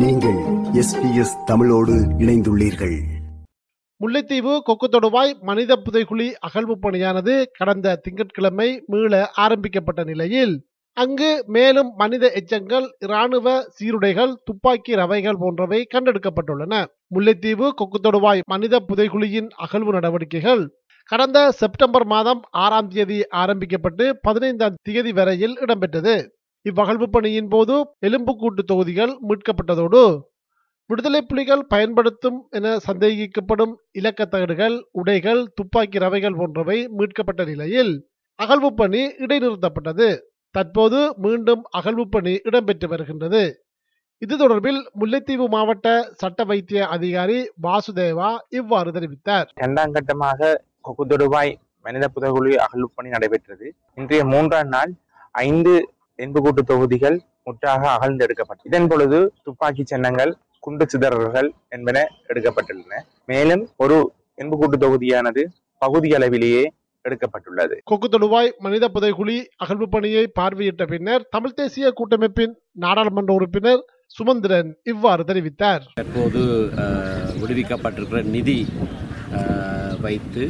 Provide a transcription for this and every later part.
நீங்கள் எஸ்பிஎஸ் தமிழோடு இணைந்துள்ளீர்கள். முல்லைத்தீவு கொக்கு தொடுவாய் மனித புதைகுழி அகழ்வு பணியானது கடந்த திங்கட்கிழமை மீள ஆரம்பிக்கப்பட்ட நிலையில் அங்கு மேலும் மனித எச்சங்கள் இராணுவ சீருடைகள் துப்பாக்கி ரவைகள் போன்றவை கண்டெடுக்கப்பட்டுள்ளன. முல்லைத்தீவு கொக்கு தொடுவாய் மனித புதைகுழியின் அகழ்வு நடவடிக்கைகள் கடந்த செப்டம்பர் மாதம் ஆறாம் தேதி ஆரம்பிக்கப்பட்டு பதினைந்தாம் தேதி வரையில் இடம்பெற்றது. இவ்வகழ்வு பணியின் போது எலும்புக்கூட்டு தொகுதிகள் மீட்கப்பட்டதோடு விடுதலை புலிகள் பயன்படுத்தும் என சந்தேகிக்கப்படும் இலக்கத்தகடுகள் உடைகள் துப்பாக்கி ரவைகள் போன்றவை மீட்கப்பட்ட நிலையில் அகழ்வு பணி இடைநிறுத்தப்பட்டது. தற்போது மீண்டும் அகழ்வு பணி இடம்பெற்று வருகின்றது. இது தொடர்பில் முல்லைத்தீவு மாவட்ட சட்ட வைத்திய அதிகாரி வாசுதேவா இவ்வாறு தெரிவித்தார். இரண்டாம் கட்டமாக கொக்குதொடுவாய் மனித புதகுழி அகழ்வு பணி நடைபெற்றது. இன்றைய மூன்றாம் நாள் ஐந்து எண்புக்கூட்டு தொகுதிகள் முற்றாக அகழ்ந்து எடுக்கப்பட்டது இதன் பொழுது துப்பாக்கி சின்னங்கள் குண்டு சிதறல்கள் என்பன எடுக்கப்பட்டுள்ளன. மேலும் ஒரு எண்புக்கூட்டு தொகுதியானது பகுதி அளவிலேயே எடுக்கப்பட்டுள்ளது. கொக்கு தொடுவாய் மனித புதைகுழி அகழ்வு பணியை பார்வையிட்ட பின்னர் தமிழ் தேசிய கூட்டமைப்பின் நாடாளுமன்ற உறுப்பினர் சுமந்திரன் இவ்வாறு தெரிவித்தார். தற்போது விடுவிக்கப்பட்டிருக்கிற நிதி வைத்து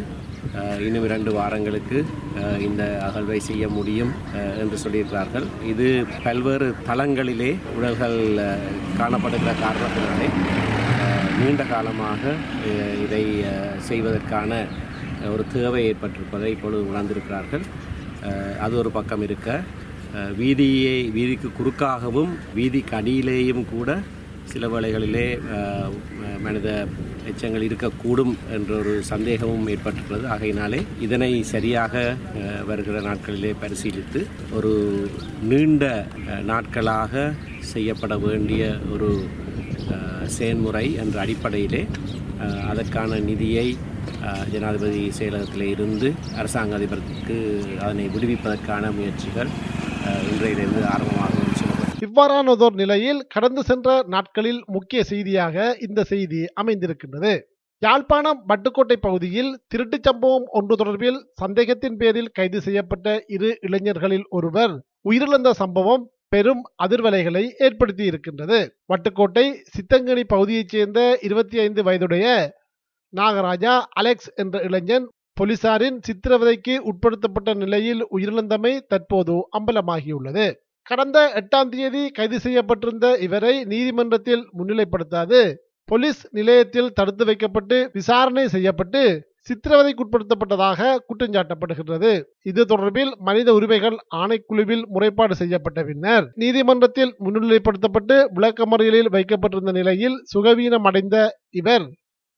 இன்னும் இரண்டு வாரங்களுக்கு இந்த அகழ்வை செய்ய முடியும் என்று சொல்லியிருக்கிறார்கள். இது பல்வேறு தளங்களிலே உடல்கள் காணப்படுகிற காரணத்தினாலே நீண்ட காலமாக இதை செய்வதற்கான ஒரு தேவை ஏற்பட்டிருப்பதை இப்பொழுது உணர்ந்திருக்கிறார்கள். அது ஒரு பக்கம் இருக்க வீதியை வீதிக்கு குறுக்காகவும் வீதிக்கு அடியிலேயும் கூட சில வேளைகளிலே மனித எச்சங்கள் இருக்கக்கூடும் என்ற ஒரு சந்தேகமும் ஏற்பட்டுள்ளது ஆகையினாலே இதனை சரியாக வருகிற நாட்களிலே பரிசீலித்து ஒரு நீண்ட நாட்களாக செய்யப்பட வேண்டிய ஒரு செயன்முறை செயல்முறை என்ற அடிப்படையிலே அதற்கான நிதியை ஜனாதிபதி செயலகத்தில் இருந்து அரசாங்க அதிபருக்கு அதனை விடுவிப்பதற்கான முயற்சிகள் இன்றையிலிருந்து ஆரம்பமாகும். இவ்வாறானதோர் நிலையில் கடந்து சென்ற நாட்களில் முக்கிய செய்தியாக இந்த செய்தி அமைந்திருக்கின்றது. யாழ்ப்பாணம் வட்டுக்கோட்டை பகுதியில் திருட்டுச் சம்பவம் ஒன்று தொடர்பில் சந்தேகத்தின் பேரில் கைது செய்யப்பட்ட இரு இளைஞர்களில் ஒருவர் உயிரிழந்த சம்பவம் பெரும் அதிர்வலைகளை ஏற்படுத்தி இருக்கின்றது. வட்டுக்கோட்டை சித்தங்கனி பகுதியைச் சேர்ந்த இருபத்தி ஐந்து வயதுடைய நாகராஜா அலெக்ஸ் என்ற இளைஞன் போலீசாரின் சித்திரவதைக்கு உட்படுத்தப்பட்ட நிலையில் உயிரிழந்தமை தற்போது அம்பலமாகியுள்ளது. கடந்த எட்டாம் தேதி கைது செய்யப்பட்டிருந்த இவரை நீதிமன்றத்தில் முன்னிலைப்படுத்தாது. போலீஸ் நிலையத்தில் தடுத்து வைக்கப்பட்டு விசாரணை செய்யப்பட்டு சித்திரவதைக்குட்படுத்தப்பட்டதாக குற்றஞ்சாட்டப்படுகின்றது இது தொடர்பில் மனித உரிமைகள் ஆணைக்குழுவில் முறைப்பாடு செய்யப்பட்ட பின்னர் நீதிமன்றத்தில் முன்னிலைப்படுத்தப்பட்டு விளக்கமறியலில் வைக்கப்பட்டிருந்த நிலையில் சுகவீனம் அடைந்த இவர்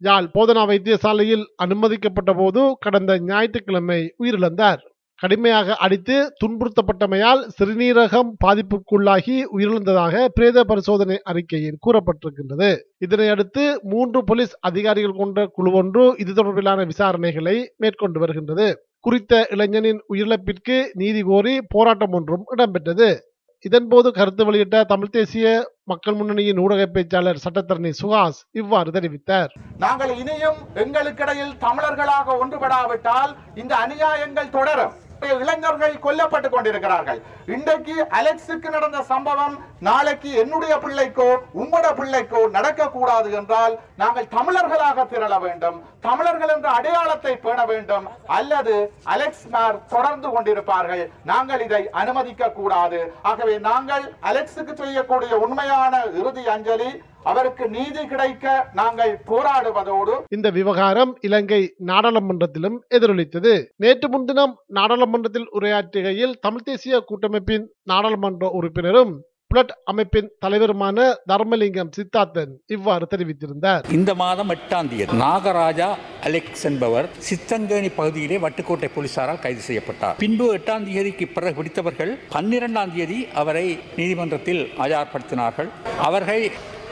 யாழ் போதனா வைத்தியசாலையில் அனுமதிக்கப்பட்ட போது கடந்த ஞாயிற்றுக்கிழமை உயிரிழந்தார். கடுமையாக அடித்து துன்புறுத்தப்பட்டமையால் சிறுநீரகம் பாதிப்புக்குள்ளாகி உயிரிழந்ததாக பிரேத பரிசோதனை அறிக்கையில் கூறப்பட்டிருக்கின்றது. இதனையடுத்து மூன்று போலீஸ் அதிகாரிகள் கொண்ட குழு ஒன்று இது தொடர்பிலான விசாரணைகளை மேற்கொண்டு வருகின்றது. குறித்த இளைஞனின் உயிரிழப்பிற்கு நீதி கோரி போராட்டம் ஒன்றும் இடம்பெற்றது. இதன்போது கருத்து வெளியிட்ட தமிழ் தேசிய மக்கள் முன்னணியின் ஊடக பேச்சாளர் சட்டத்தரணி சுஹாஸ் இவ்வாறு தெரிவித்தார். நாங்கள் இனியும் எங்களுக்கிடையில் தமிழர்களாக ஒன்றுபடாவிட்டால் இந்த அநியாயங்கள் தொடரும். இளைஞர்கள் கொல்லப்பட்டுக் கொண்டிருக்கிறார்கள். இன்றைக்கு அலெக்ஸுக்கு நடந்த சம்பவம் நாளைக்கு என்னுடைய பிள்ளைக்கோ உங்களோட பிள்ளைக்கோ நடக்கக்கூடாது என்றால் நாங்கள் தமிழர்களாக திரள வேண்டும். தமிழர்கள் என்ற அடையாளத்தை பேண வேண்டும். அல்லது அலெக்ஸ் மேர் தொடர்ந்து கொண்டிருப்பார்கள். நாங்கள் இதை அனுமதிக்க கூடாது ஆகவே நாங்கள் அலெக்ஸுக்கு செய்யக்கூடிய உண்மையான இறுதி அஞ்சலி அவருக்கு நீதி கிடைக்க நாங்கள் போராடுவதோடு இந்த விவகாரம் இலங்கை நாடாளுமன்றத்திலும் எதிரொலித்தது. நேற்று முன்தினம் நாடாளுமன்றத்தில் உரையாற்றுகையில் தமிழ் தேசிய கூட்டமைப்பின் நாடாளுமன்ற உறுப்பினரும் புலட் அமைப்பின் தலைவருமான தர்மலிங்கம் சித்தார்த்தன் இவ்வாறு தெரிவித்திருந்தார். இந்த மாதம் எட்டாம் தேதி நாகராஜா அலெக்ஸ் என்பவர் சித்தங்கேணி பகுதியிலே வட்டுக்கோட்டை போலீசாரால் கைது செய்யப்பட்டார். பின்பு எட்டாம் தேதிக்கு பிறகு பிடித்தவர்கள் பன்னிரெண்டாம் தேதி அவரை நீதிமன்றத்தில் ஆஜர்படுத்தினார்கள். அவர்கள்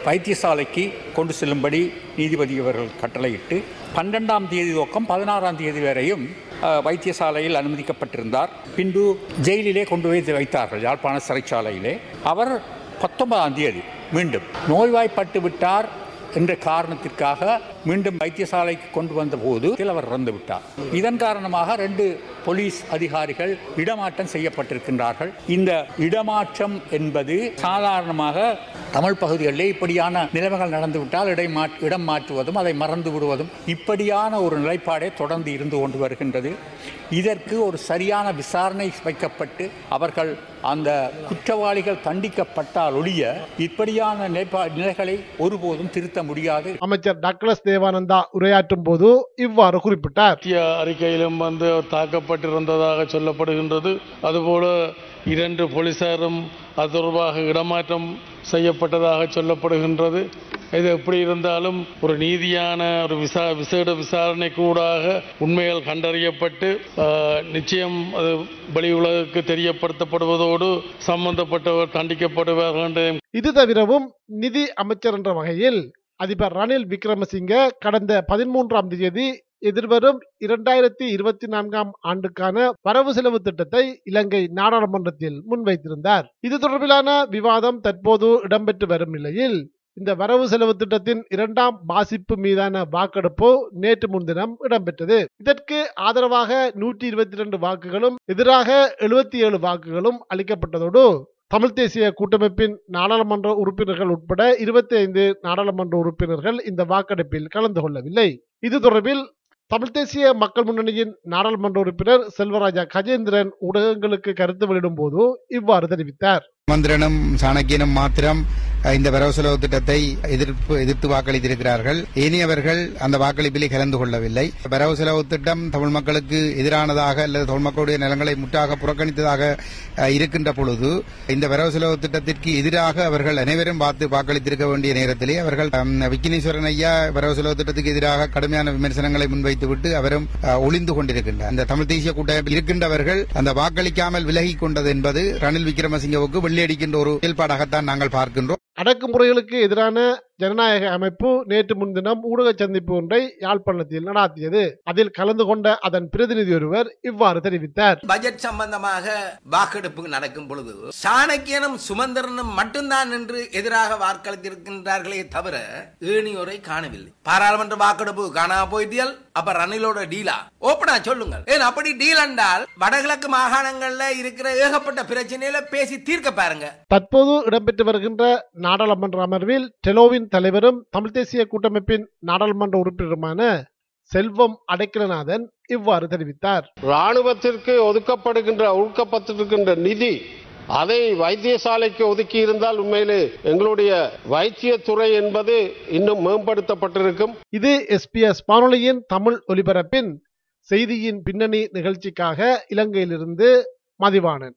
வைத்தியசாலைக்கு கொண்டு செல்லும்படி நீதிபதி அவர்கள் கட்டளையிட்டு பன்னெண்டாம் தேதி துவக்கம் பதினாறாம் தேதி வரையும் வைத்தியசாலையில் அனுமதிக்கப்பட்டிருந்தார். பின்பு ஜெயிலிலே கொண்டு போய் வைத்தார்கள் யாழ்ப்பாண சிறைச்சாலையிலே. அவர் பத்தொன்பதாம் தேதி மீண்டும் நோய்வாய்ப்பட்டு விட்டார் என்ற காரணத்திற்காக மீண்டும் வைத்தியசாலைக்கு கொண்டு வந்த போது கிழவர் இறந்து விட்டார் இதன் காரணமாக ரெண்டு போலீஸ் அதிகாரிகள் இடமாற்றம் செய்யப்பட்டிருக்கின்றார்கள். இந்த இடமாற்றம் என்பது சாதாரணமாக தமிழ் பகுதிகளில் இப்படியான நிலைமைகள் நடந்துவிட்டால் இடை இடம் மாற்றுவதும் அதை மறந்து விடுவதும் இப்படியான ஒரு நிலைப்பாடே தொடர்ந்து இருந்து கொண்டு வருகின்றது. இதற்கு ஒரு சரியான விசாரணை வைக்கப்பட்டு அவர்கள் அந்த குற்றவாளிகள் தண்டிக்கப்பட்டால் ஒழிய இப்படியான நிலைப்பா நிலைகளை ஒருபோதும் திருத்த முடியாது. அமைச்சர் டக்ளஸ் தேவானந்தா உரையாற்றும் போது இவ்வாறு குறிப்பிட்டார். அறிக்கையிலும் வந்து தாக்கப்பட்டிருந்ததாக சொல்லப்படுகின்றது. அதுபோல இரண்டு போலீசாரும் அது தொடர்பாக இடமாற்றம் செய்யப்பட்டதாக சொல்லப்படுகின்றது. இது எப்படி இருந்தாலும் ஒரு நீதியான ஒரு விசா விசேட விசாரணைக்கு ஊடாக உண்மைகள் கண்டறியப்பட்டு நிச்சயம் அது வெளி உலகுக்கு தெரியப்படுத்தப்படுவதோடு சம்பந்தப்பட்டவர் தண்டிக்கப்படுவார்கள் இது தவிரவும் நிதி அமைச்சர் என்ற வகையில் அதிபர் ரணில் விக்ரமசிங்க கடந்த பதிமூன்றாம் தேதி எதிர்வரும் இரண்டாயிரத்தி இருபத்தி நான்காம் ஆண்டுக்கான வரவு செலவு திட்டத்தை இலங்கை நாடாளுமன்றத்தில் முன்வைத்திருந்தார். இது தொடர்பிலான விவாதம் தற்போது இடம்பெற்று வரும் நிலையில் இந்த வரவு செலவு திட்டத்தின் இரண்டாம் வாசிப்பு மீதான வாக்கெடுப்பு நேற்று முன்தினம் இடம்பெற்றது. இதற்கு ஆதரவாக நூற்றி இருபத்தி இரண்டு வாக்குகளும் எதிராக எழுபத்தி ஏழு வாக்குகளும் அளிக்கப்பட்டதோடு தமிழ் தேசிய கூட்டமைப்பின் நாடாளுமன்ற உறுப்பினர்கள் உட்பட இருபத்தி ஐந்து நாடாளுமன்ற உறுப்பினர்கள் இந்த வாக்கெடுப்பில் கலந்து கொள்ளவில்லை. இது தொடர்பில் தமிழ் தேசிய மக்கள் முன்னணியின் நாடாளுமன்ற உறுப்பினர் செல்வராஜா கஜேந்திரன் ஊடகங்களுக்கு கருத்து வெளியிடும் போது இவ்வாறு தெரிவித்தார். மந்திரனும் சாணக்கியனும் மாத்திரம் இந்த வரவு செலவு திட்டத்தை எதிர்ப்பு எதிர்த்து வாக்களித்திருக்கிறார்கள். இனியவர்கள் அந்த வாக்களிப்பிலே கலந்து கொள்ளவில்லை. வரவு செலவு திட்டம் தமிழ் மக்களுக்கு எதிரானதாக அல்லது தமிழ் மக்களுடைய நலங்களை முற்றாக புறக்கணித்ததாக இருக்கின்ற பொழுது இந்த வரவு செலவு திட்டத்திற்கு எதிராக அவர்கள் அனைவரும் பார்த்து வாக்களித்திருக்க வேண்டிய நேரத்திலே அவர்கள் விக்கினேஸ்வரன் ஐயா வரவு செலவு திட்டத்துக்கு எதிராக கடுமையான விமர்சனங்களை முன்வைத்துவிட்டு அவரும் ஒளிந்து கொண்டிருக்கின்றார் அந்த தமிழ் தேசிய கூட்டமைப்பில் இருக்கின்றவர்கள் அந்த வாக்களிக்காமல் விலகிக் கொண்டது என்பது ரணில் விக்ரமசிங்கவுக்கு வெள்ளி கொள்ளையடிக்கின்ற ஒரு செயல்பாடாகத்தான் நாங்கள் பார்க்கின்றோம். அடக்குமுறைகளுக்கு எதிரான ஜனநாயக அமைப்பு நேற்று முன்தினம் ஊடக சந்திப்பு ஒன்றை யாழ்ப்பாணத்தில் நடாத்தியது. அதில் கலந்து கொண்ட அதன் பிரதிநிதி ஒருவர் இவ்வாறு தெரிவித்தார். பட்ஜெட் சம்பந்தமாக வாக்கெடுப்பு நடக்கும் பொழுது சாணக்கியனும் சுமந்திரனும் மட்டும்தான் என்று எதிராக வாக்களித்திருக்கின்றார்களே தவிர ஏனியோரை காணவில்லை. பாராளுமன்ற வாக்கெடுப்பு காணாம போயிட்டியல் அப்ப ரணிலோட டீலா? ஓப்பனா சொல்லுங்கள். ஏன் அப்படி டீல் என்றால் வடகிழக்கு மாகாணங்கள்ல இருக்கிற ஏகப்பட்ட பிரச்சனையில பேசி தீர்க்க பாருங்க. தற்போது இடம்பெற்று வருகின்ற நாடாளுமன்ற அமர்வில் டெலோவின் தலைவரும் தமிழ் தேசிய கூட்டமைப்பின் நாடாளுமன்ற உறுப்பினருமான செல்வம் அடைக்கலநாதன் இவ்வாறு தெரிவித்தார். ராணுவத்திற்கு ஒதுக்கப்படுகின்ற ஒதுக்கப்பட்டிருக்கின்ற நிதி அதை வைத்தியசாலைக்கு ஒதுக்கி இருந்தால் உண்மையிலே எங்களுடைய வைத்தியத்துறை என்பது இன்னும் மேம்படுத்தப்பட்டிருக்கும். இது எஸ்பிஎஸ் வானொலியின் தமிழ் ஒலிபரப்பின் செய்தியின் பின்னணி நிகழ்ச்சிக்காக இலங்கையிலிருந்து மதிவாணன்.